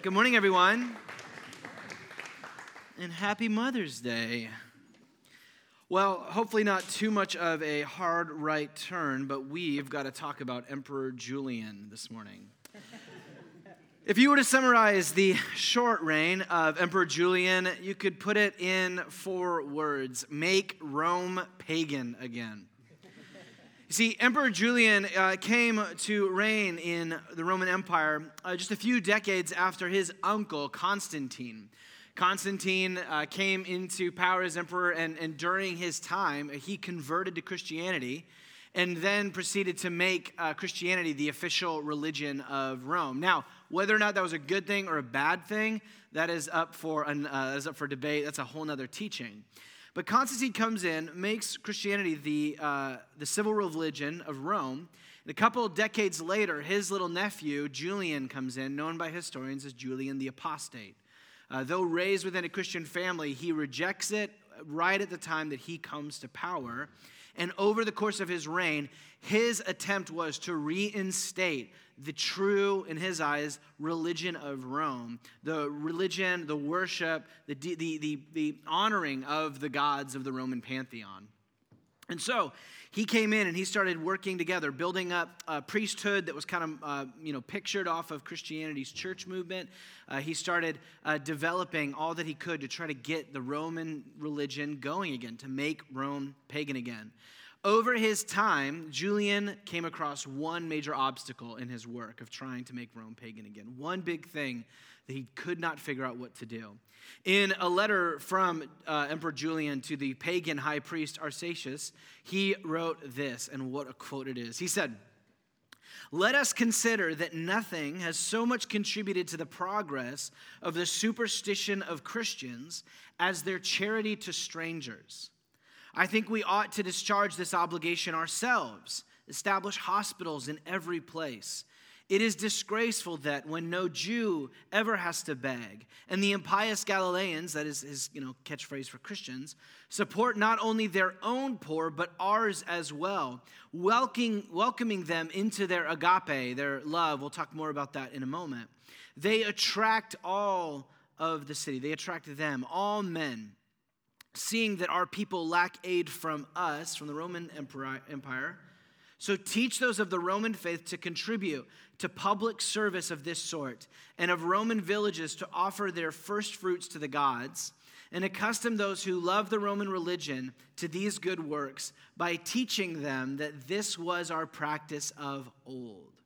Good morning, everyone. And happy Mother's Day. Well, hopefully, not too much of a hard right turn, but we've got to talk about Emperor Julian this morning. if you were to summarize the short reign of Emperor Julian, you could put it in four words make Rome pagan again. You see, Emperor Julian uh, came to reign in the Roman Empire uh, just a few decades after his uncle, Constantine. Constantine uh, came into power as emperor, and, and during his time, he converted to Christianity and then proceeded to make uh, Christianity the official religion of Rome. Now, whether or not that was a good thing or a bad thing, that is up for, an, uh, is up for debate. That's a whole other teaching. But Constantine comes in, makes Christianity the, uh, the civil religion of Rome. And a couple of decades later, his little nephew, Julian, comes in, known by historians as Julian the Apostate. Uh, though raised within a Christian family, he rejects it right at the time that he comes to power. And over the course of his reign, his attempt was to reinstate the true, in his eyes, religion of Rome. The religion, the worship, the, the, the, the honoring of the gods of the Roman pantheon. And so he came in and he started working together, building up a priesthood that was kind of, uh, you know, pictured off of Christianity's church movement. Uh, he started uh, developing all that he could to try to get the Roman religion going again, to make Rome pagan again. Over his time, Julian came across one major obstacle in his work of trying to make Rome pagan again. One big thing that he could not figure out what to do. In a letter from uh, Emperor Julian to the pagan high priest Arsacius, he wrote this, and what a quote it is. He said, let us consider that nothing has so much contributed to the progress of the superstition of Christians as their charity to strangers. I think we ought to discharge this obligation ourselves, establish hospitals in every place. It is disgraceful that when no Jew ever has to beg, and the impious Galileans, that is his you know, catchphrase for Christians, support not only their own poor, but ours as well, welcoming, welcoming them into their agape, their love. We'll talk more about that in a moment. They attract all of the city, they attract them, all men seeing that our people lack aid from us, from the Roman Empire. So teach those of the Roman faith to contribute to public service of this sort, and of Roman villages to offer their first fruits to the gods, and accustom those who love the Roman religion to these good works by teaching them that this was our practice of old.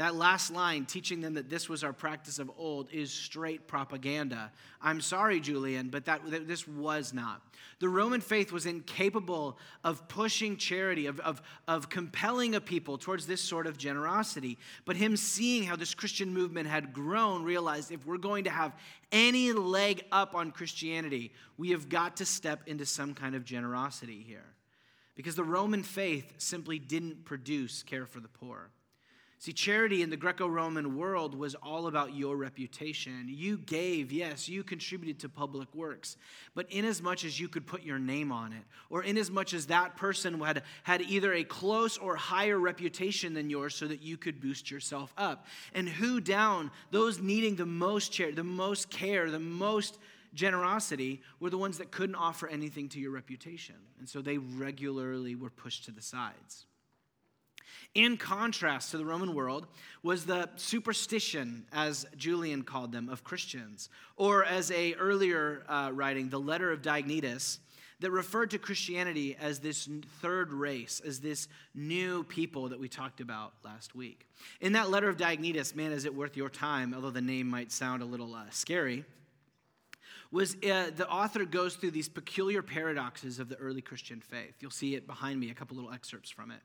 That last line, teaching them that this was our practice of old, is straight propaganda. I'm sorry, Julian, but that, that, this was not. The Roman faith was incapable of pushing charity, of, of, of compelling a people towards this sort of generosity. But him seeing how this Christian movement had grown realized if we're going to have any leg up on Christianity, we have got to step into some kind of generosity here. Because the Roman faith simply didn't produce care for the poor. See, charity in the Greco Roman world was all about your reputation. You gave, yes, you contributed to public works, but inasmuch as much as you could put your name on it, or inasmuch as much as that person had, had either a close or higher reputation than yours so that you could boost yourself up. And who down, those needing the most charity, the most care, the most generosity were the ones that couldn't offer anything to your reputation. And so they regularly were pushed to the sides. In contrast to the Roman world was the superstition, as Julian called them, of Christians, or as a earlier uh, writing, the letter of Diognetus, that referred to Christianity as this third race, as this new people that we talked about last week. In that letter of Diognetus, man, is it worth your time, although the name might sound a little uh, scary, was uh, the author goes through these peculiar paradoxes of the early Christian faith. You'll see it behind me, a couple little excerpts from it.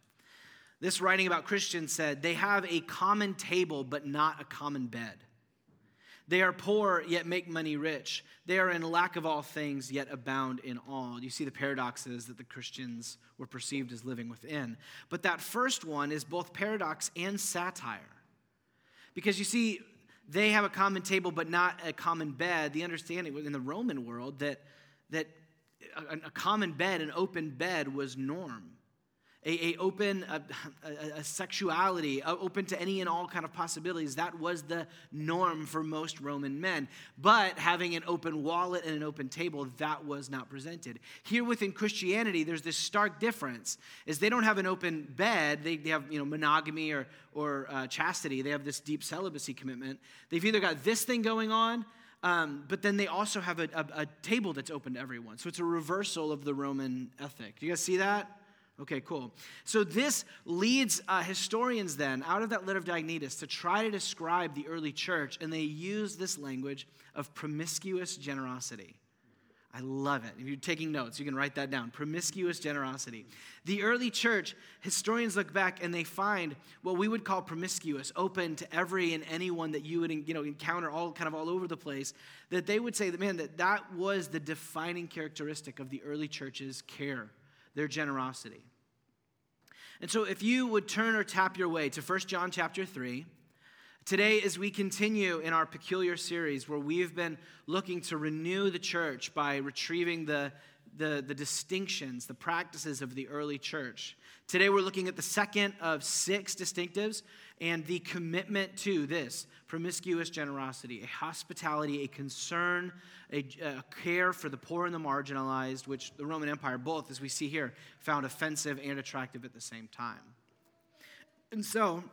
This writing about Christians said, They have a common table, but not a common bed. They are poor, yet make money rich. They are in lack of all things, yet abound in all. You see the paradoxes that the Christians were perceived as living within. But that first one is both paradox and satire. Because you see, they have a common table, but not a common bed. The understanding in the Roman world that, that a, a common bed, an open bed, was norm. A, a open a, a, sexuality, open to any and all kind of possibilities. That was the norm for most Roman men. But having an open wallet and an open table, that was not presented. Here within Christianity, there's this stark difference: is they don't have an open bed. They, they have you know monogamy or or uh, chastity. They have this deep celibacy commitment. They've either got this thing going on. Um, but then they also have a, a, a, table that's open to everyone. So it's a reversal of the Roman ethic. Do you guys see that? Okay, cool. So this leads uh, historians then out of that letter of Diognetus to try to describe the early church, and they use this language of promiscuous generosity. I love it. If you're taking notes, you can write that down. Promiscuous generosity. The early church, historians look back and they find what we would call promiscuous, open to every and anyone that you would you know, encounter all kind of all over the place, that they would say that, man, that that was the defining characteristic of the early church's care their generosity. And so if you would turn or tap your way to 1 John chapter 3, today as we continue in our peculiar series where we've been looking to renew the church by retrieving the, the, the distinctions, the practices of the early church. Today we're looking at the second of six distinctives and the commitment to this promiscuous generosity, a hospitality, a concern, a, a, care for the poor and the marginalized, which the Roman Empire, both, as we see here, found offensive and attractive at the same time. And so,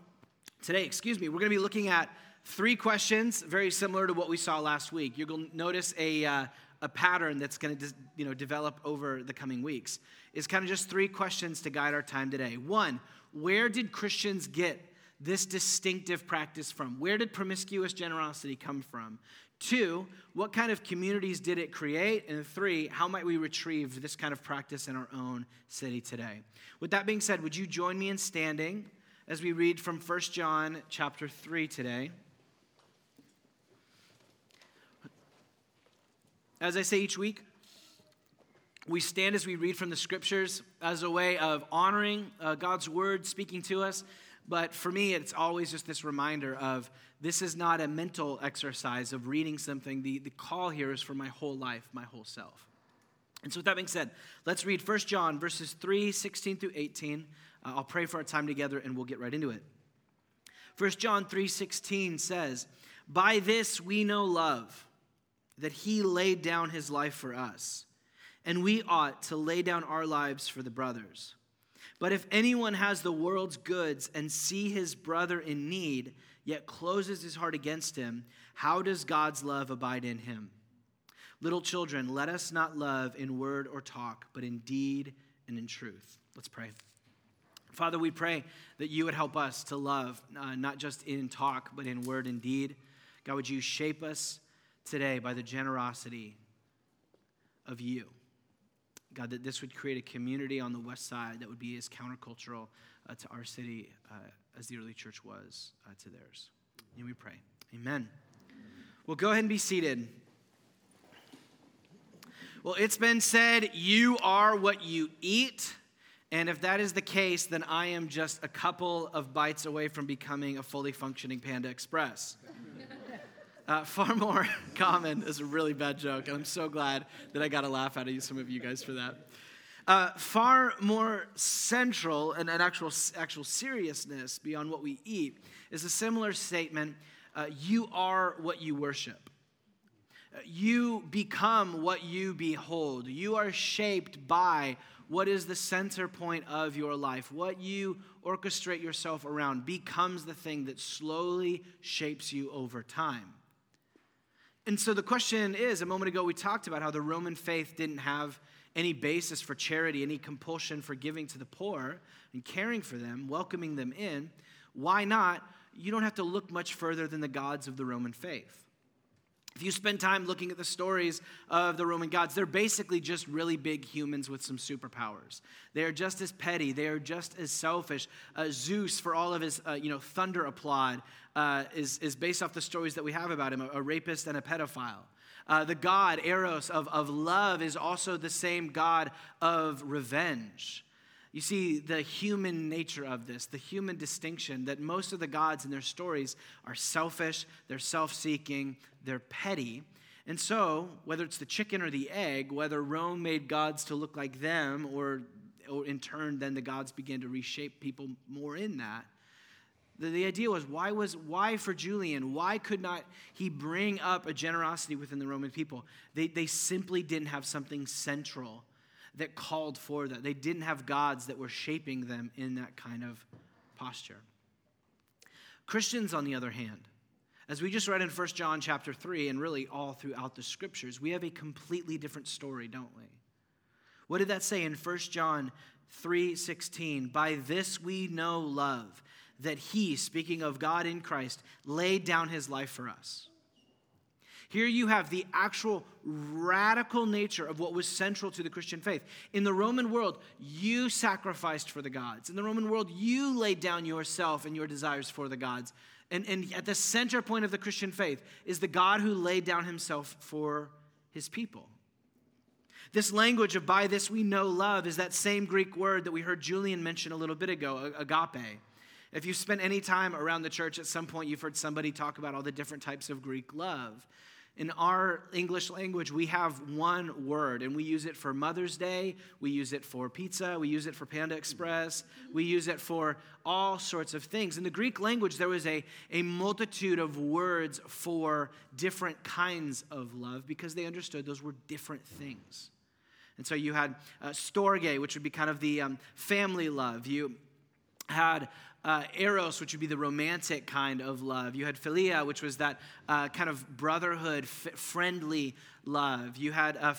today, excuse me, we're going to be looking at three questions very similar to what we saw last week. You're going to notice a, uh, a pattern that's going to you know, develop over the coming weeks. Is kind of just three questions to guide our time today. One, where did Christians get this distinctive practice from? Where did promiscuous generosity come from? Two, what kind of communities did it create? And three, how might we retrieve this kind of practice in our own city today? With that being said, would you join me in standing as we read from 1 John chapter 3 today? As I say each week, we stand as we read from the scriptures as a way of honoring uh, God's word speaking to us but for me, it's always just this reminder of this is not a mental exercise of reading something. The, the call here is for my whole life, my whole self. And so, with that being said, let's read 1 John verses 3, 16 through 18. Uh, I'll pray for our time together and we'll get right into it. 1 John 3, 16 says, By this we know love, that he laid down his life for us, and we ought to lay down our lives for the brothers. But if anyone has the world's goods and see his brother in need, yet closes his heart against him, how does God's love abide in him? Little children, let us not love in word or talk, but in deed and in truth. Let's pray. Father, we pray that you would help us to love, uh, not just in talk, but in word and deed. God, would you shape us today by the generosity of you? God, that this would create a community on the west side that would be as countercultural uh, to our city uh, as the early church was uh, to theirs. And we pray. Amen. Well, go ahead and be seated. Well, it's been said, you are what you eat. And if that is the case, then I am just a couple of bites away from becoming a fully functioning Panda Express. Uh, far more common is a really bad joke, and I'm so glad that I got a laugh out of you, some of you guys for that. Uh, far more central and an actual, actual seriousness beyond what we eat is a similar statement uh, you are what you worship. Uh, you become what you behold. You are shaped by what is the center point of your life. What you orchestrate yourself around becomes the thing that slowly shapes you over time. And so the question is a moment ago, we talked about how the Roman faith didn't have any basis for charity, any compulsion for giving to the poor and caring for them, welcoming them in. Why not? You don't have to look much further than the gods of the Roman faith. If you spend time looking at the stories of the Roman gods, they're basically just really big humans with some superpowers. They are just as petty. They are just as selfish. Uh, Zeus, for all of his uh, you know thunder applaud, uh, is is based off the stories that we have about him, a, a rapist and a pedophile. Uh, the god Eros of, of love is also the same god of revenge. You see the human nature of this, the human distinction that most of the gods in their stories are selfish, they're self seeking, they're petty. And so, whether it's the chicken or the egg, whether Rome made gods to look like them or in turn, then the gods began to reshape people more in that. The, the idea was why was why for Julian? Why could not he bring up a generosity within the Roman people? They, they simply didn't have something central that called for that. They didn't have gods that were shaping them in that kind of posture. Christians, on the other hand, as we just read in 1 John chapter 3 and really all throughout the scriptures, we have a completely different story, don't we? What did that say in 1 John 3:16? By this we know love, that he, speaking of God in Christ, laid down his life for us. Here you have the actual radical nature of what was central to the Christian faith. In the Roman world, you sacrificed for the gods. In the Roman world, you laid down yourself and your desires for the gods. And, and at the center point of the Christian faith is the God who laid down himself for his people. This language of by this we know love is that same Greek word that we heard Julian mention a little bit ago, agape. If you've spent any time around the church at some point, you've heard somebody talk about all the different types of Greek love. In our English language, we have one word, and we use it for Mother's Day, we use it for pizza, we use it for Panda Express, we use it for all sorts of things. In the Greek language, there was a, a multitude of words for different kinds of love because they understood those were different things. And so you had uh, storge, which would be kind of the um, family love. You had uh, eros, which would be the romantic kind of love. You had philia, which was that uh, kind of brotherhood, f- friendly love. You had uh,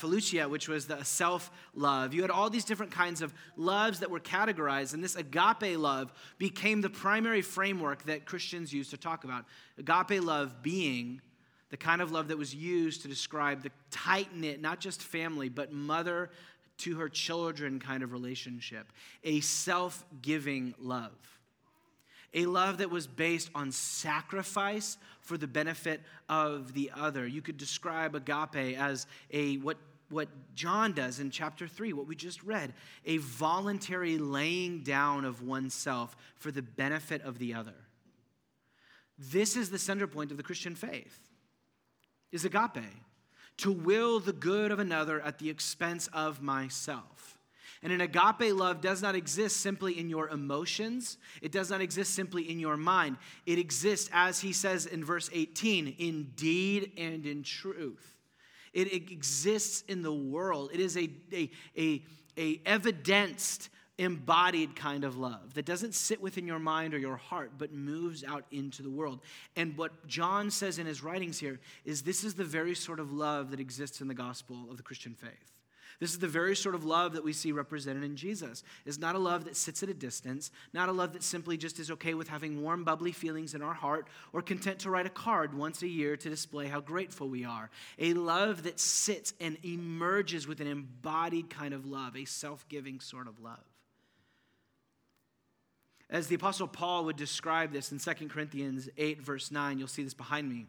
which was the self love. You had all these different kinds of loves that were categorized, and this agape love became the primary framework that Christians used to talk about. Agape love being the kind of love that was used to describe the tight knit, not just family, but mother to her children kind of relationship, a self giving love a love that was based on sacrifice for the benefit of the other. You could describe agape as a what what John does in chapter 3, what we just read, a voluntary laying down of oneself for the benefit of the other. This is the center point of the Christian faith. Is agape, to will the good of another at the expense of myself. And an agape love does not exist simply in your emotions, it does not exist simply in your mind. It exists, as he says in verse 18, in deed and in truth. It exists in the world. It is a, a, a, a evidenced, embodied kind of love that doesn't sit within your mind or your heart, but moves out into the world. And what John says in his writings here is this is the very sort of love that exists in the gospel of the Christian faith. This is the very sort of love that we see represented in Jesus. It's not a love that sits at a distance, not a love that simply just is okay with having warm, bubbly feelings in our heart or content to write a card once a year to display how grateful we are. A love that sits and emerges with an embodied kind of love, a self giving sort of love. As the Apostle Paul would describe this in 2 Corinthians 8, verse 9, you'll see this behind me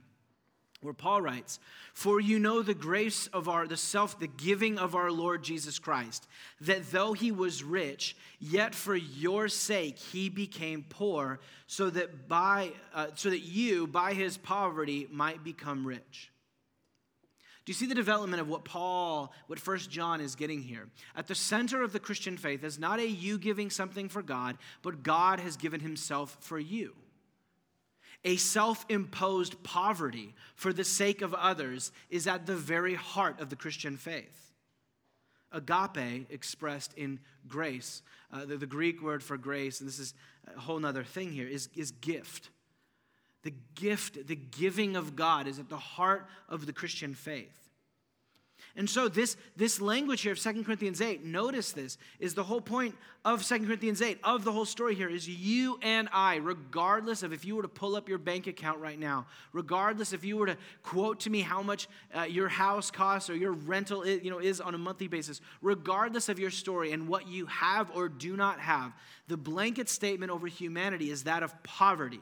where Paul writes, For you know the grace of our, the self, the giving of our Lord Jesus Christ, that though he was rich, yet for your sake he became poor, so that by, uh, so that you, by his poverty, might become rich. Do you see the development of what Paul, what First John is getting here? At the center of the Christian faith is not a you giving something for God, but God has given himself for you a self imposed poverty for the sake of others is at the very heart of the Christian faith. Agape, expressed in grace, uh, the, the, Greek word for grace, and this is a whole other thing here, is, is gift. The gift, the giving of God is at the heart of the Christian faith. And so this, this language here of 2 Corinthians 8, notice this, is the whole point of 2 Corinthians 8, of the whole story here, is you and I, regardless of if you were to pull up your bank account right now, regardless if you were to quote to me how much uh, your house costs or your rental is, you know, is on a monthly basis, regardless of your story and what you have or do not have, the blanket statement over humanity is that of poverty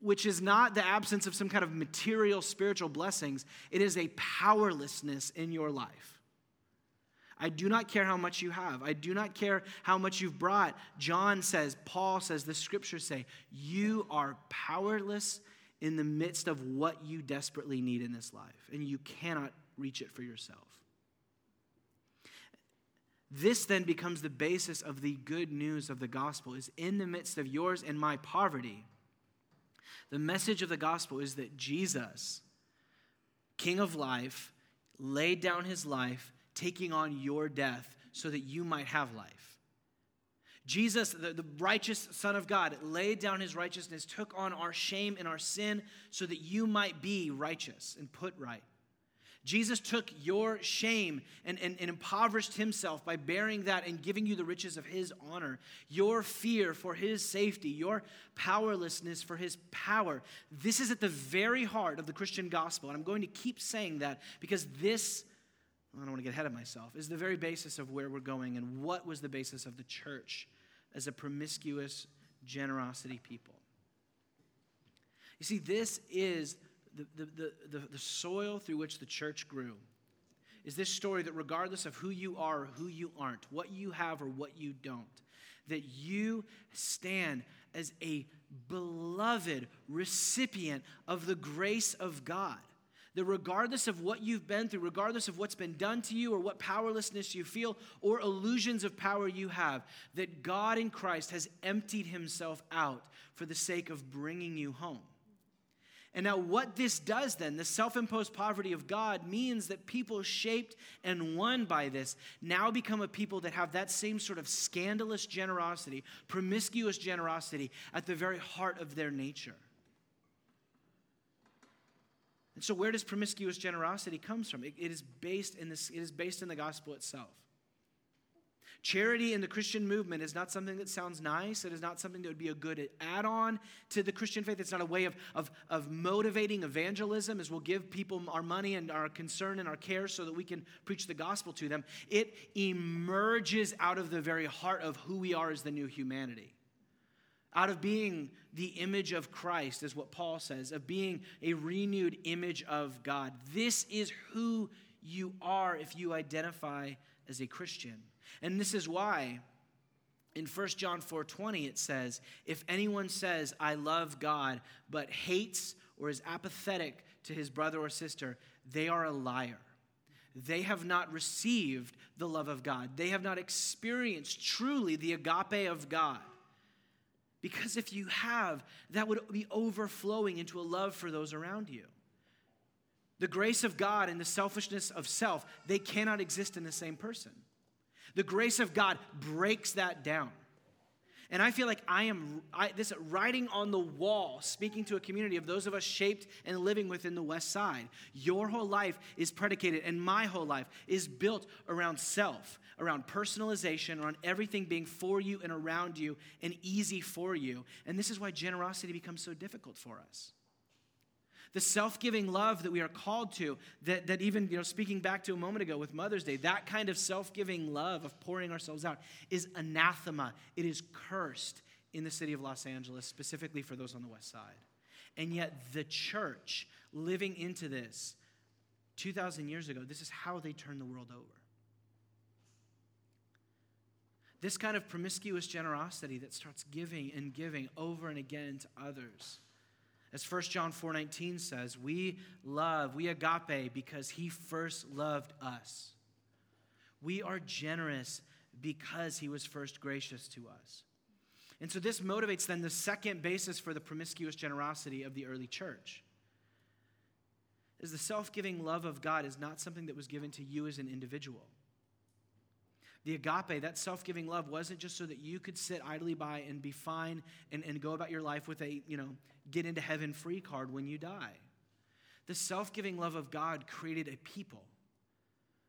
which is not the absence of some kind of material spiritual blessings, it is a powerlessness in your life. I do not care how much you have. I do not care how much you've brought. John says, Paul says, the scriptures say, you are powerless in the midst of what you desperately need in this life, and you cannot reach it for yourself. This then becomes the basis of the good news of the gospel is in the midst of yours and my poverty. The message of the gospel is that Jesus, King of life, laid down his life, taking on your death so that you might have life. Jesus, the, the, righteous Son of God, laid down his righteousness, took on our shame and our sin so that you might be righteous and put right. Jesus took your shame and, and, and, impoverished himself by bearing that and giving you the riches of his honor, your fear for his safety, your powerlessness for his power. This is at the very heart of the Christian gospel. And I'm going to keep saying that because this, I don't want to get ahead of myself, is the very basis of where we're going and what was the basis of the church as a promiscuous generosity people. You see, this is the, the, the, the, soil through which the church grew is this story that regardless of who you are or who you aren't, what you have or what you don't, that you stand as a beloved recipient of the grace of God. That regardless of what you've been through, regardless of what's been done to you or what powerlessness you feel or illusions of power you have, that God in Christ has emptied himself out for the sake of bringing you home. And now, what this does then, the self imposed poverty of God, means that people shaped and won by this now become a people that have that same sort of scandalous generosity, promiscuous generosity at the very heart of their nature. And so, where does promiscuous generosity comes from? it, it is based in this. It is based in the gospel itself. Charity in the Christian movement is not something that sounds nice. It is not something that would be a good add on to the Christian faith. It's not a way of, of, of motivating evangelism as we'll give people our money and our concern and our care so that we can preach the gospel to them. It emerges out of the very heart of who we are as the new humanity. Out of being the image of Christ, is what Paul says, of being a renewed image of God. This is who you are if you identify as a Christian. And this is why in 1 John 4:20 it says, "If anyone says I love God but hates or is apathetic to his brother or sister, they are a liar." They have not received the love of God. They have not experienced truly the agape of God. Because if you have, that would be overflowing into a love for those around you. The grace of God and the selfishness of self, they cannot exist in the same person. The grace of God breaks that down. And I feel like I am I, this writing on the wall, speaking to a community of those of us shaped and living within the West Side. Your whole life is predicated, and my whole life is built around self, around personalization, around everything being for you and around you and easy for you. And this is why generosity becomes so difficult for us the self-giving love that we are called to that, that even you know speaking back to a moment ago with mother's day that kind of self-giving love of pouring ourselves out is anathema. It is cursed in the city of los angeles specifically for those on the west side. And yet the church living into this 2000 years ago this is how they turned the world over. This kind of promiscuous generosity that starts giving and giving over and again to others as 1 John 4:19 says, we love, we agape because he first loved us. We are generous because he was first gracious to us. And so this motivates then the second basis for the promiscuous generosity of the early church. Is the self-giving love of God is not something that was given to you as an individual. The agape, that self giving love, wasn't just so that you could sit idly by and be fine and, and go about your life with a, you know, get into heaven free card when you die. The self giving love of God created a people.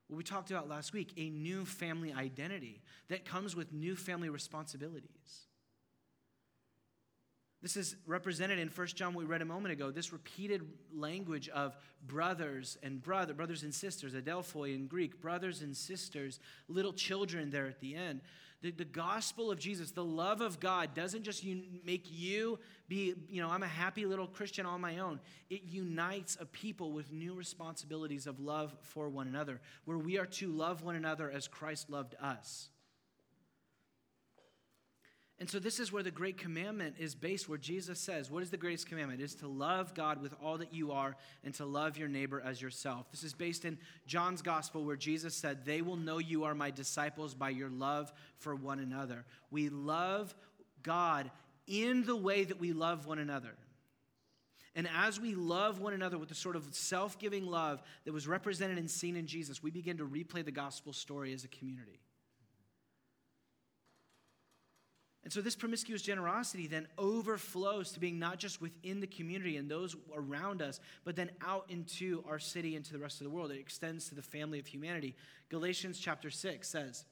What we talked about last week, a new family identity that comes with new family responsibilities. This is represented in 1 John, we read a moment ago, this repeated language of brothers and brother, brothers and sisters, adelphoi in Greek, brothers and sisters, little children there at the end. The, the gospel of Jesus, the love of God, doesn't just make you be, you know, I'm a happy little Christian on my own. It unites a people with new responsibilities of love for one another, where we are to love one another as Christ loved us. And so, this is where the great commandment is based, where Jesus says, What is the greatest commandment? It is to love God with all that you are and to love your neighbor as yourself. This is based in John's gospel, where Jesus said, They will know you are my disciples by your love for one another. We love God in the way that we love one another. And as we love one another with the sort of self giving love that was represented and seen in Jesus, we begin to replay the gospel story as a community. And so, this promiscuous generosity then overflows to being not just within the community and those around us, but then out into our city and to the rest of the world. It extends to the family of humanity. Galatians chapter 6 says,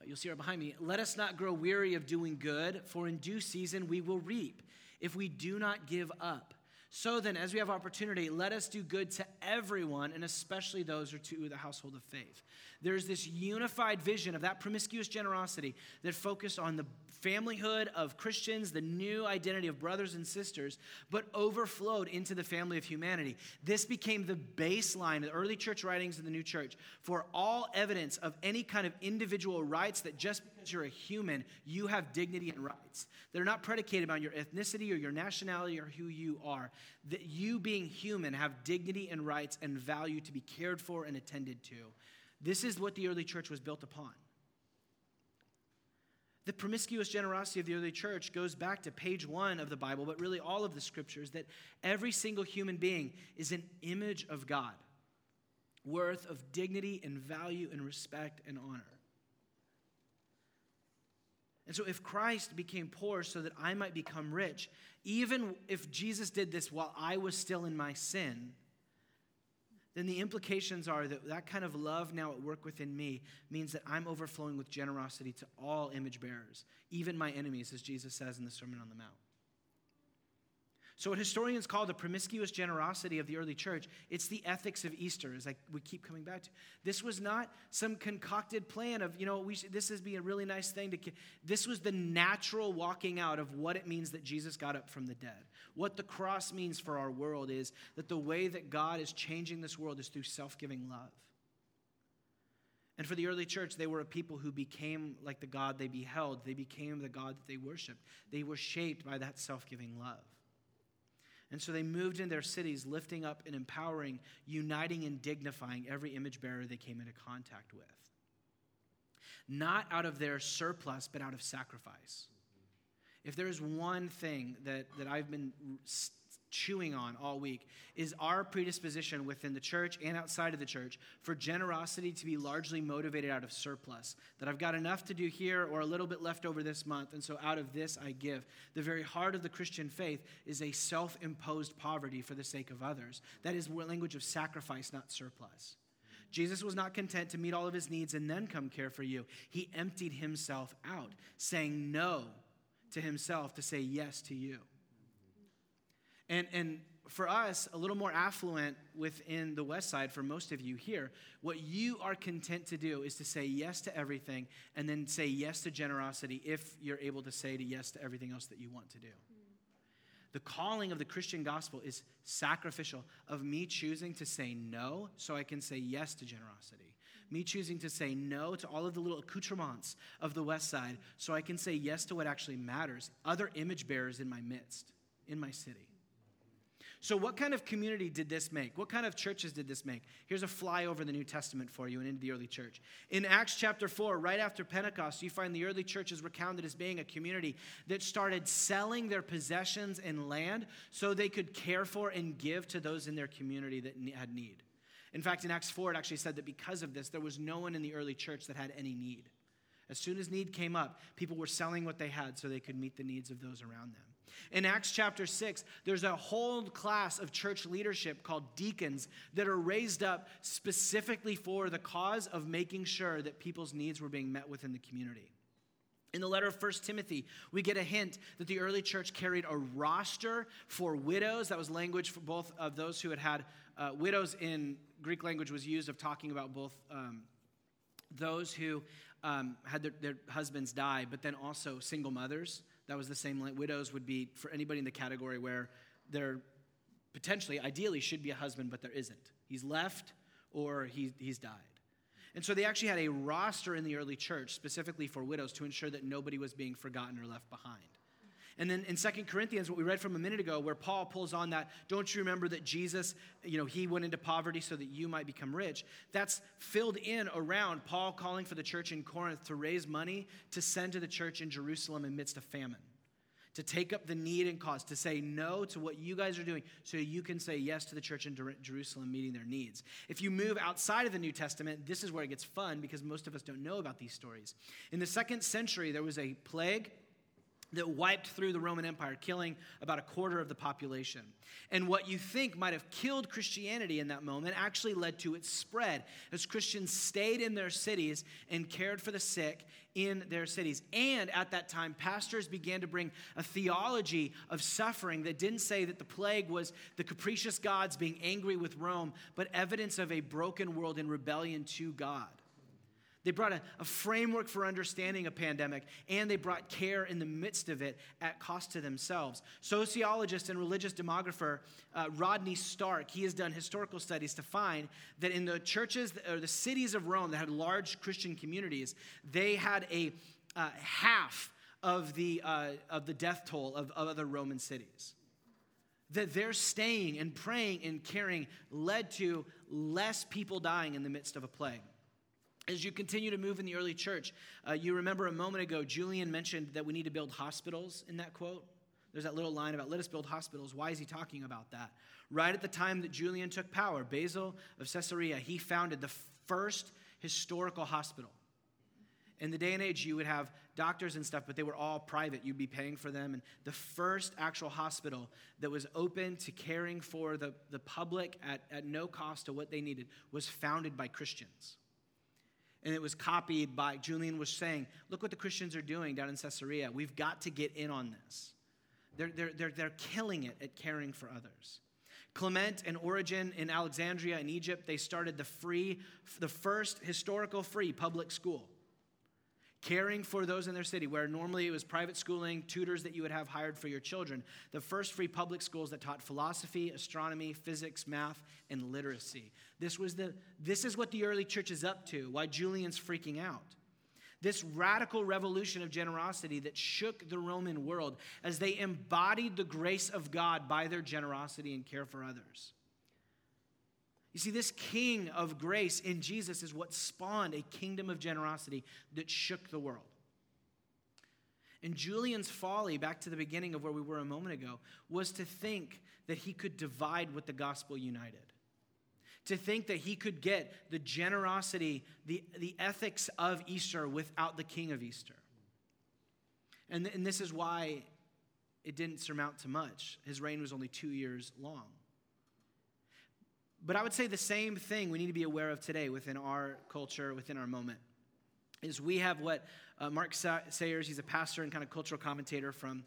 uh, You'll see right behind me, let us not grow weary of doing good, for in due season we will reap if we do not give up. So then, as we have opportunity, let us do good to everyone, and especially those who are to the household of faith. There's this unified vision of that promiscuous generosity that focused on the familyhood of Christians, the new identity of brothers and sisters, but overflowed into the family of humanity. This became the baseline of the early church writings in the new church for all evidence of any kind of individual rights that just because you're a human, you have dignity and rights. They're not predicated on your ethnicity or your nationality or who you are. That you, being human, have dignity and rights and value to be cared for and attended to. This is what the early church was built upon. The promiscuous generosity of the early church goes back to page one of the Bible, but really all of the scriptures, that every single human being is an image of God, worth of dignity and value and respect and honor. And so, if Christ became poor so that I might become rich, even if Jesus did this while I was still in my sin, then the implications are that that kind of love now at work within me means that I'm overflowing with generosity to all image bearers, even my enemies, as Jesus says in the Sermon on the Mount. So, what historians call the promiscuous generosity of the early church, it's the ethics of Easter, as I, we keep coming back to. This was not some concocted plan of, you know, we should, this is be a really nice thing to. This was the natural walking out of what it means that Jesus got up from the dead. What the cross means for our world is that the way that God is changing this world is through self giving love. And for the early church, they were a people who became like the God they beheld. They became the God that they worshiped. They were shaped by that self giving love. And so they moved in their cities, lifting up and empowering, uniting and dignifying every image bearer they came into contact with. Not out of their surplus, but out of sacrifice. If there is one thing that, that I've been chewing on all week is our predisposition within the church and outside of the church for generosity to be largely motivated out of surplus. That I've got enough to do here or a little bit left over this month, and so out of this I give. The very heart of the Christian faith is a self imposed poverty for the sake of others. That is language of sacrifice, not surplus. Jesus was not content to meet all of his needs and then come care for you. He emptied himself out, saying no to himself to say yes to you. And, and for us, a little more affluent within the West Side, for most of you here, what you are content to do is to say yes to everything and then say yes to generosity if you're able to say to yes to everything else that you want to do. The calling of the Christian gospel is sacrificial, of me choosing to say no so I can say yes to generosity. Me choosing to say no to all of the little accoutrements of the West Side so I can say yes to what actually matters other image bearers in my midst, in my city. So, what kind of community did this make? What kind of churches did this make? Here's a flyover the New Testament for you and into the early church. In Acts chapter 4, right after Pentecost, you find the early churches recounted as being a community that started selling their possessions and land so they could care for and give to those in their community that had need. In fact, in Acts 4, it actually said that because of this, there was no one in the early church that had any need. As soon as need came up, people were selling what they had so they could meet the needs of those around them. In Acts chapter 6, there's a whole class of church leadership called deacons that are raised up specifically for the cause of making sure that people's needs were being met within the community. In the letter of 1 Timothy, we get a hint that the early church carried a roster for widows. That was language for both of those who had had uh, widows in Greek language was used of talking about both um, those who um, had their, their husbands die, but then also single mothers. That was the same. Like widows would be for anybody in the category where there potentially, ideally, should be a husband, but there isn't. He's left or he, he's died. And so they actually had a roster in the early church specifically for widows to ensure that nobody was being forgotten or left behind. And then in Second Corinthians, what we read from a minute ago, where Paul pulls on that, don't you remember that Jesus, you know, he went into poverty so that you might become rich? That's filled in around Paul calling for the church in Corinth to raise money to send to the church in Jerusalem amidst a famine. To take up the need and cause, to say no to what you guys are doing so you can say yes to the church in Jerusalem meeting their needs. If you move outside of the New Testament, this is where it gets fun because most of us don't know about these stories. In the second century, there was a plague that wiped through the Roman Empire, killing about a quarter of the population. And what you think might have killed Christianity in that moment actually led to its spread as Christians stayed in their cities and cared for the sick in their cities. And at that time, pastors began to bring a theology of suffering that didn't say that the plague was the capricious gods being angry with Rome, but evidence of a broken world in rebellion to God. They brought a, a, framework for understanding a pandemic, and they brought care in the midst of it at cost to themselves. Sociologist and religious demographer uh, Rodney Stark, he has done historical studies to find that in the churches or the cities of Rome that had large Christian communities, they had a uh, half of the, uh, of the death toll of, of other Roman cities that their staying and praying and caring led to less people dying in the midst of a plague. As you continue to move in the early church, uh, you remember a moment ago, Julian mentioned that we need to build hospitals in that quote. There's that little line about let us build hospitals. Why is he talking about that? Right at the time that Julian took power, Basil of Caesarea, he founded the first historical hospital. In the day and age, you would have doctors and stuff, but they were all private. You'd be paying for them. And the first actual hospital that was open to caring for the, the public at, at no cost to what they needed was founded by Christians and it was copied by Julian was saying, Look what the Christians are doing down in Caesarea. We've got to get in on this. They're, they're, they're, they're killing it at caring for others. Clement and Origen in Alexandria in Egypt, they started the free, the first historical free public school caring for those in their city, where normally it was private schooling, tutors that you would have hired for your children. The first free public schools that taught philosophy, astronomy, physics, math, and literacy. This, was the, this is what the early church is up to, why Julian's freaking out. This radical revolution of generosity that shook the Roman world as they embodied the grace of God by their generosity and care for others. You see, this king of grace in Jesus is what spawned a kingdom of generosity that shook the world. And Julian's folly, back to the beginning of where we were a moment ago, was to think that he could divide what the gospel united. To think that he could get the generosity, the, the ethics of Easter without the king of Easter. And, and this is why it didn't surmount to much. His reign was only two years long. But I would say the same thing we need to be aware of today within our culture, within our moment, is we have what uh, Mark Sayers, he's a pastor and kind of cultural commentator from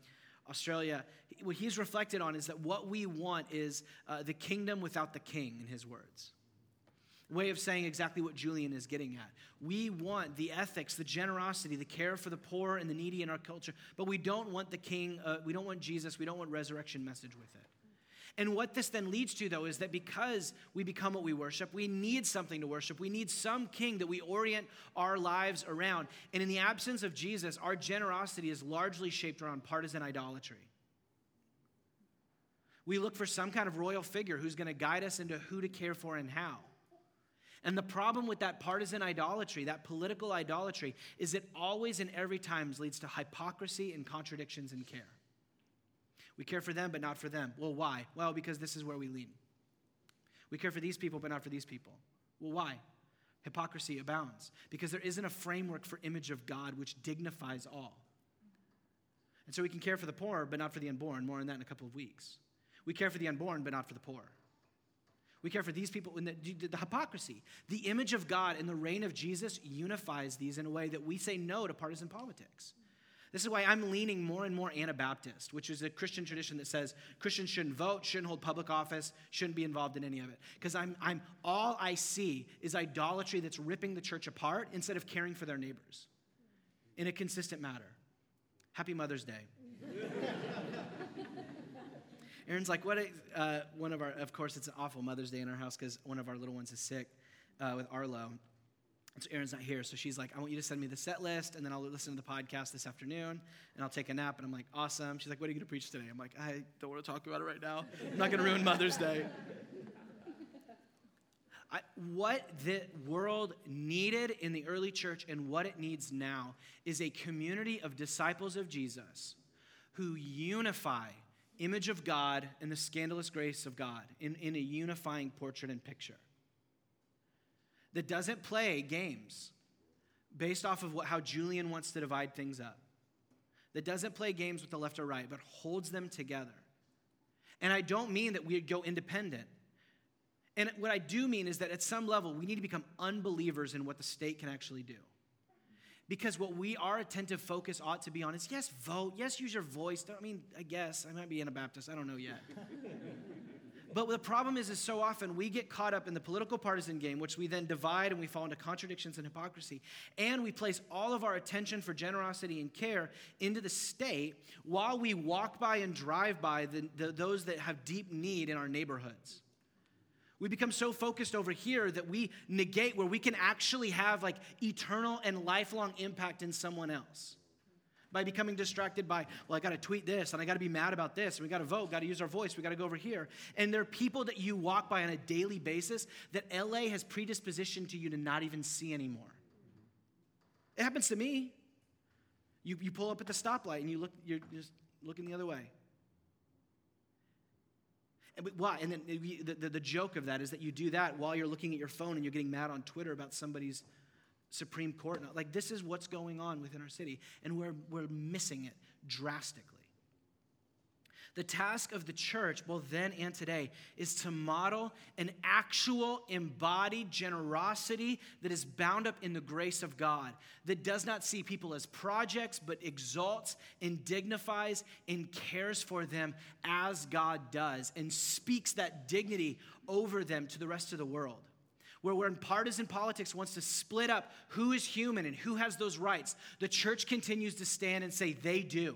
Australia, what he's reflected on is that what we want is uh, the kingdom without the king, in his words. Way of saying exactly what Julian is getting at. We want the ethics, the generosity, the care for the poor and the needy in our culture, but we don't want the king, uh, we don't want Jesus, we don't want resurrection message with it. And what this then leads to, though, is that because we become what we worship, we need something to worship. We need some king that we orient our lives around. And in the absence of Jesus, our generosity is largely shaped around partisan idolatry. We look for some kind of royal figure who's going to guide us into who to care for and how. And the problem with that partisan idolatry, that political idolatry, is it always and every time leads to hypocrisy and contradictions in care. We care for them, but not for them. Well, why? Well, because this is where we lean. We care for these people, but not for these people. Well, why? Hypocrisy abounds because there isn't a framework for image of God which dignifies all. And so we can care for the poor, but not for the unborn. More on that in a couple of weeks. We care for the unborn, but not for the poor. We care for these people in the, the, the, hypocrisy. The image of God in the reign of Jesus unifies these in a way that we say no to partisan politics. This is why I'm leaning more and more Anabaptist, which is a Christian tradition that says Christians shouldn't vote, shouldn't hold public office, shouldn't be involved in any of it. Because I'm, I'm all I see is idolatry that's ripping the church apart instead of caring for their neighbors in a consistent matter. Happy Mother's Day. Aaron's like, what? Uh, one of our, of course, it's an awful Mother's Day in our house because one of our little ones is sick uh, with Arlo. So Erin's not here, so she's like, I want you to send me the set list, and then I'll listen to the podcast this afternoon, and I'll take a nap. And I'm like, awesome. She's like, what are you going to preach today? I'm like, I don't want to talk about it right now. I'm not going to ruin Mother's Day. I, what the world needed in the early church and what it needs now is a community of disciples of Jesus who unify image of God and the scandalous grace of God in, in a unifying portrait and picture that doesn't play games based off of what, how Julian wants to divide things up, that doesn't play games with the left or right, but holds them together. And I don't mean that we go independent. And what I do mean is that at some level, we need to become unbelievers in what the state can actually do. Because what we, our attentive focus ought to be on is yes, vote, yes, use your voice. I mean, I guess I might be Anabaptist, I don't know yet. but the problem is, is so often we get caught up in the political partisan game, which we then divide and we fall into contradictions and hypocrisy. And we place all of our attention for generosity and care into the state while we walk by and drive by the, the, those that have deep need in our neighborhoods. We become so focused over here that we negate where we can actually have like eternal and lifelong impact in someone else. By becoming distracted by, well, I got to tweet this and I got to be mad about this and we got to vote, got to use our voice, we got to go over here. And there are people that you walk by on a daily basis that LA has predispositioned to you to not even see anymore. It happens to me. You, you pull up at the stoplight and you look, you're just looking the other way. And Why? And then the, the, the, joke of that is that you do that while you're looking at your phone and you're getting mad on Twitter about somebody's Supreme Court. Like, this is what's going on within our city, and we're, we're missing it drastically. The task of the church, both then and today, is to model an actual embodied generosity that is bound up in the grace of God, that does not see people as projects, but exalts and dignifies and cares for them as God does, and speaks that dignity over them to the rest of the world where when partisan politics wants to split up who is human and who has those rights, the church continues to stand and say, they do.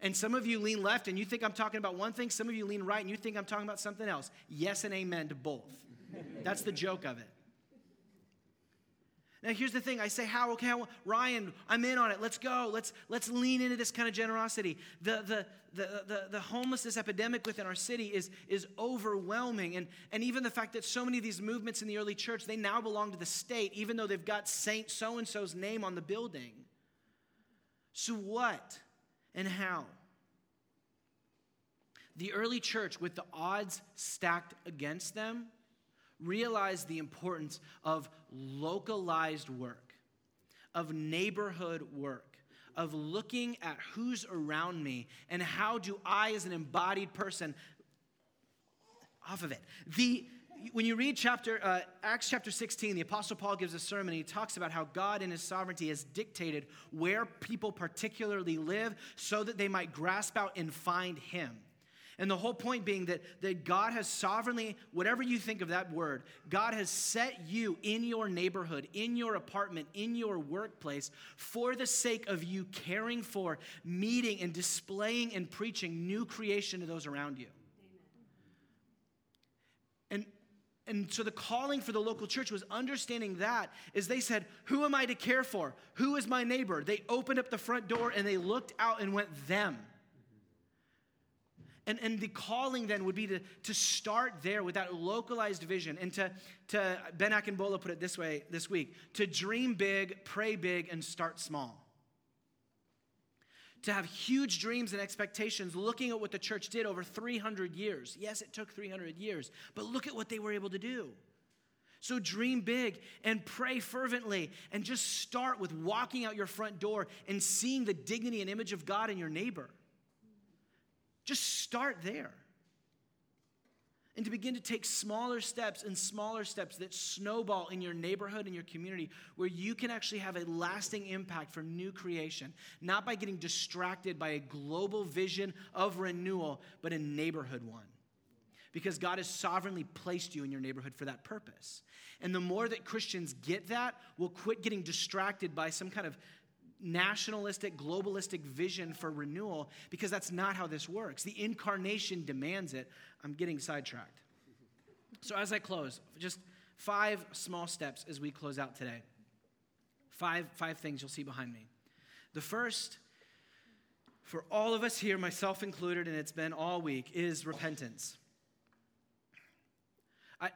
And some of you lean left and you think I'm talking about one thing. Some of you lean right and you think I'm talking about something else. Yes and amen to both. That's the joke of it. Now here's the thing. I say, how? Okay, Ryan, I'm in on it. Let's go. Let's let's lean into this kind of generosity. The the the, the, the homelessness epidemic within our city is, is overwhelming. And, and even the fact that so many of these movements in the early church, they now belong to the state, even though they've got Saint so-and-so's name on the building. So what? and how. The early church, with the odds stacked against them, realized the importance of localized work, of neighborhood work, of looking at who's around me and how do I, as an embodied person, off of it. The, when you read chapter uh, acts chapter 16 the apostle paul gives a sermon he talks about how god in his sovereignty has dictated where people particularly live so that they might grasp out and find him and the whole point being that, that god has sovereignly whatever you think of that word god has set you in your neighborhood in your apartment in your workplace for the sake of you caring for meeting and displaying and preaching new creation to those around you and and so the calling for the local church was understanding that is they said, Who am I to care for? Who is my neighbor? They opened up the front door and they looked out and went, Them. And, and the calling then would be to, to start there with that localized vision and to, to Ben Akinbola put it this way this week to dream big, pray big, and start small to have huge dreams and expectations, looking at what the church did over 300 years. Yes, it took 300 years, but look at what they were able to do. So dream big and pray fervently and just start with walking out your front door and seeing the dignity and image of God in your neighbor. Just start there and to begin to take smaller steps and smaller steps that snowball in your neighborhood and your community where you can actually have a lasting impact for new creation, not by getting distracted by a global vision of renewal, but a neighborhood one. Because God has sovereignly placed you in your neighborhood for that purpose. And the more that Christians get that, we'll quit getting distracted by some kind of nationalistic, globalistic vision for renewal because that's not how this works. The incarnation demands it. I'm getting sidetracked. So, as I close, just five small steps as we close out today. Five, five things you'll see behind me. The first, for all of us here, myself included, and it's been all week, is repentance. I,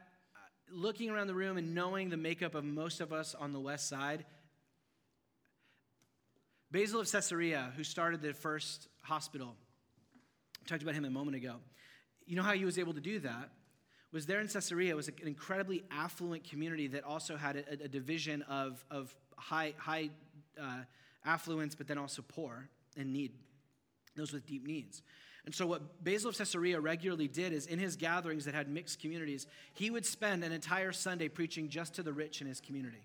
looking around the room and knowing the makeup of most of us on the west side, Basil of Caesarea, who started the first hospital, I talked about him a moment ago. You know how he was able to do that? Was there in Caesarea was an incredibly affluent community that also had a, a division of, of high, high uh, affluence, but then also poor and need, those with deep needs. And so, what Basil of Caesarea regularly did is in his gatherings that had mixed communities, he would spend an entire Sunday preaching just to the rich in his community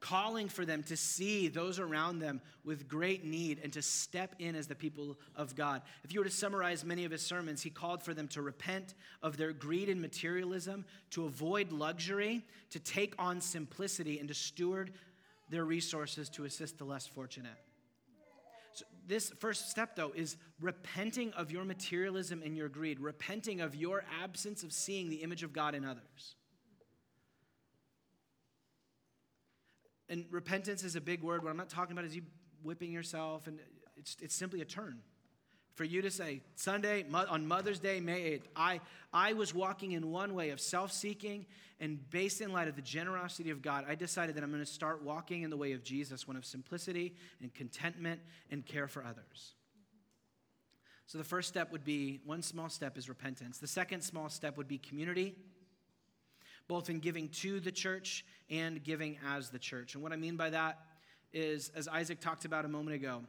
calling for them to see those around them with great need and to step in as the people of God. If you were to summarize many of his sermons, he called for them to repent of their greed and materialism, to avoid luxury, to take on simplicity, and to steward their resources to assist the less fortunate. So this first step, though, is repenting of your materialism and your greed, repenting of your absence of seeing the image of God in others. And repentance is a big word. What I'm not talking about is you whipping yourself, and it's, it's simply a turn. For you to say, Sunday, on Mother's Day, May 8th, I, I was walking in one way of self seeking, and based in light of the generosity of God, I decided that I'm going to start walking in the way of Jesus, one of simplicity and contentment and care for others. So the first step would be one small step is repentance. The second small step would be community both in giving to the church and giving as the church. And what I mean by that is, as Isaac talked about a moment ago,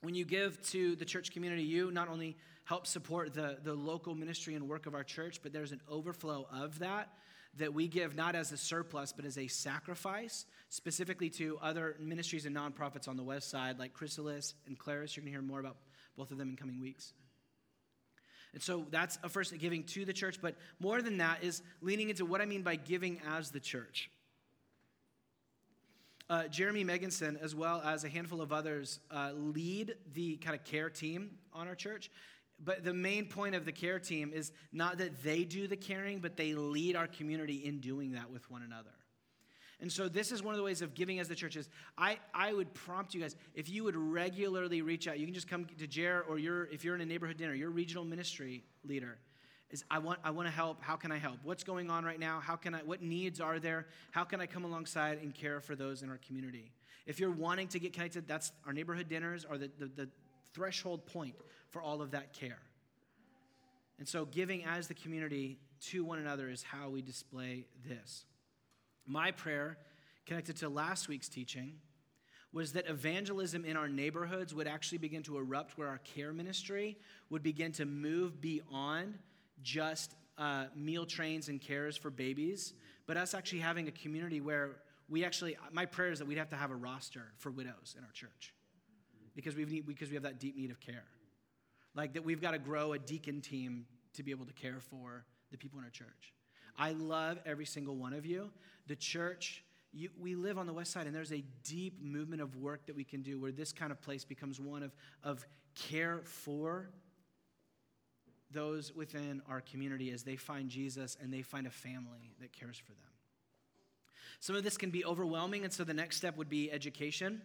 when you give to the church community, you not only help support the, the local ministry and work of our church, but there's an overflow of that that we give not as a surplus, but as a sacrifice, specifically to other ministries and nonprofits on the west side, like Chrysalis and Claris. You're going to hear more about both of them in coming weeks. And so that's a first giving to the church, but more than that is leaning into what I mean by giving as the church. Uh, Jeremy Meganson, as well as a handful of others, uh, lead the kind of care team on our church. But the main point of the care team is not that they do the caring, but they lead our community in doing that with one another. And so this is one of the ways of giving as the church is. I, I would prompt you guys, if you would regularly reach out, you can just come to Jer or you're, if you're in a neighborhood dinner, your regional ministry leader, is I want, I want to help. How can I help? What's going on right now? How can I, what needs are there? How can I come alongside and care for those in our community? If you're wanting to get connected, that's our neighborhood dinners are the, the, the threshold point for all of that care. And so giving as the community to one another is how we display this. My prayer, connected to last week's teaching, was that evangelism in our neighborhoods would actually begin to erupt where our care ministry would begin to move beyond just uh, meal trains and cares for babies, but us actually having a community where we actually, my prayer is that we'd have to have a roster for widows in our church because, we need, because we have that deep need of care. Like that we've got to grow a deacon team to be able to care for the people in our church. I love every single one of you. The church, you, we live on the west side, and there's a deep movement of work that we can do where this kind of place becomes one of, of care for those within our community as they find Jesus and they find a family that cares for them. Some of this can be overwhelming, and so the next step would be education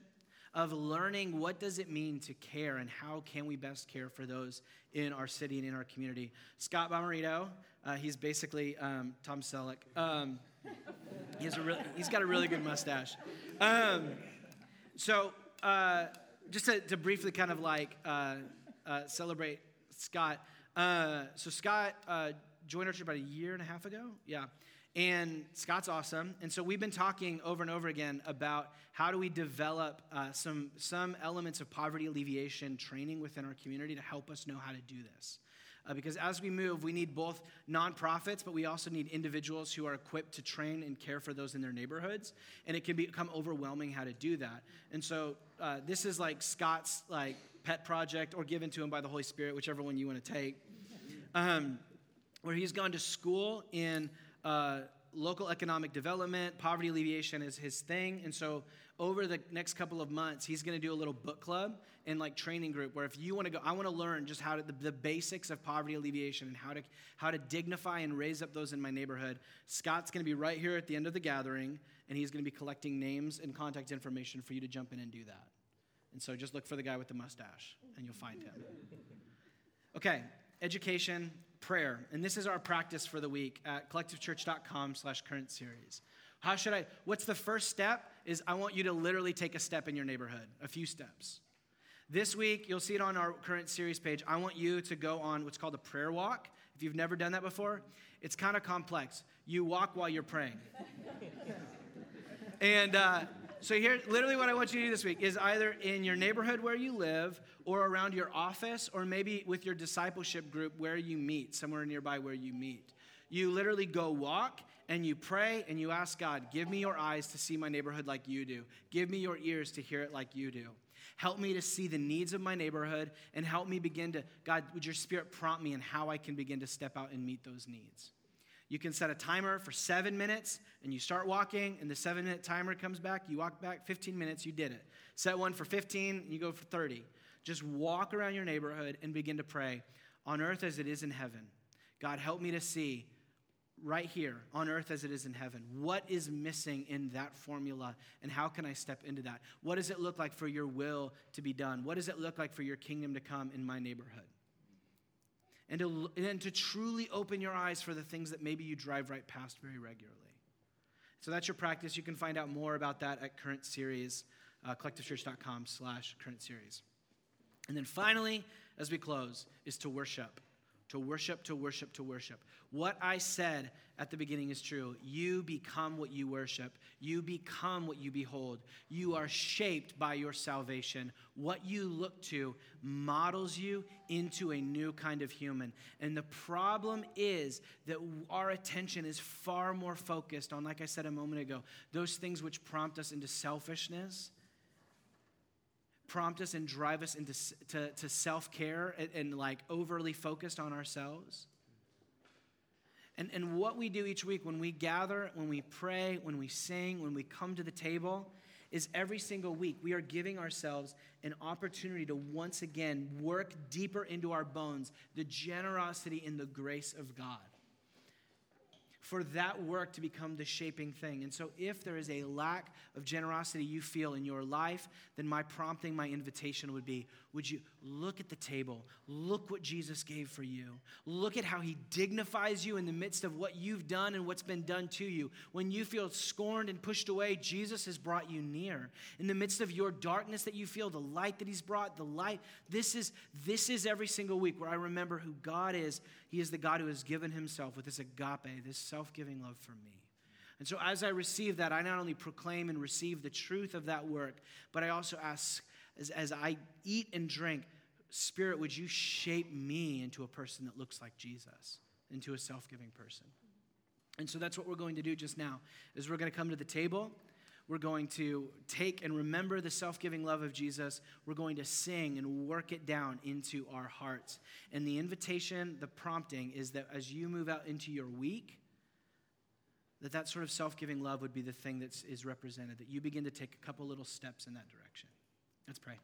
of learning what does it mean to care and how can we best care for those in our city and in our community. Scott Bomarito, uh, he's basically um, Tom Selleck. Um, he has a really, he's got a really good mustache. Um, so uh, just to, to, briefly kind of like uh, uh celebrate Scott. Uh, so Scott uh, joined our church about a year and a half ago. Yeah. And Scott's awesome. And so we've been talking over and over again about how do we develop uh, some, some elements of poverty alleviation training within our community to help us know how to do this. Uh, because as we move, we need both nonprofits, but we also need individuals who are equipped to train and care for those in their neighborhoods. And it can become overwhelming how to do that. And so uh, this is like Scott's like pet project or given to him by the Holy Spirit, whichever one you want to take, um, where he's gone to school in uh, local economic development, poverty alleviation is his thing. And so over the next couple of months, he's going to do a little book club and like training group where if you want to go, I want to learn just how to, the, the basics of poverty alleviation and how to, how to dignify and raise up those in my neighborhood. Scott's going to be right here at the end of the gathering and he's going to be collecting names and contact information for you to jump in and do that. And so just look for the guy with the mustache and you'll find him. Okay, education, prayer. And this is our practice for the week at collectivechurch.com slash current series. How should I, what's the first step? Is I want you to literally take a step in your neighborhood, a few steps. This week, you'll see it on our current series page. I want you to go on what's called a prayer walk. If you've never done that before, it's kind of complex. You walk while you're praying. and uh, so here, literally, what I want you to do this week is either in your neighborhood where you live, or around your office, or maybe with your discipleship group where you meet, somewhere nearby where you meet. You literally go walk and you pray and you ask God, give me your eyes to see my neighborhood like you do. Give me your ears to hear it like you do. Help me to see the needs of my neighborhood and help me begin to, God, would your spirit prompt me in how I can begin to step out and meet those needs? You can set a timer for seven minutes and you start walking, and the seven minute timer comes back. You walk back 15 minutes, you did it. Set one for 15, you go for 30. Just walk around your neighborhood and begin to pray on earth as it is in heaven. God, help me to see right here on earth as it is in heaven. What is missing in that formula, and how can I step into that? What does it look like for your will to be done? What does it look like for your kingdom to come in my neighborhood? And to, and to truly open your eyes for the things that maybe you drive right past very regularly. So that's your practice. You can find out more about that at current series, uh, collectivechurch.com slash current series. And then finally, as we close, is to worship to worship, to worship, to worship. What I said at the beginning is true. You become what you worship, you become what you behold. You are shaped by your salvation. What you look to models you into a new kind of human. And the problem is that our attention is far more focused on, like I said a moment ago, those things which prompt us into selfishness prompt us and drive us into to, to self-care and, and like overly focused on ourselves. And, and what we do each week when we gather when we pray when we sing when we come to the table is every single week we are giving ourselves an opportunity to once again work deeper into our bones the generosity and the grace of god for that work to become the shaping thing. And so, if there is a lack of generosity you feel in your life, then my prompting, my invitation would be would you look at the table? Look what Jesus gave for you. Look at how he dignifies you in the midst of what you've done and what's been done to you. When you feel scorned and pushed away, Jesus has brought you near. In the midst of your darkness that you feel, the light that he's brought, the light, this is this is every single week where I remember who God is. He is the God who has given himself with this agape, this self-giving love for me. And so as I receive that, I not only proclaim and receive the truth of that work, but I also ask as, as I eat and drink, Spirit, would you shape me into a person that looks like Jesus, into a self giving person? And so that's what we're going to do just now is we're going to come to the table. We're going to take and remember the self giving love of Jesus. We're going to sing and work it down into our hearts. And the invitation, the prompting is that as you move out into your week, that that sort of self giving love would be the thing that is represented, that you begin to take a couple little steps in that direction. Let's pray.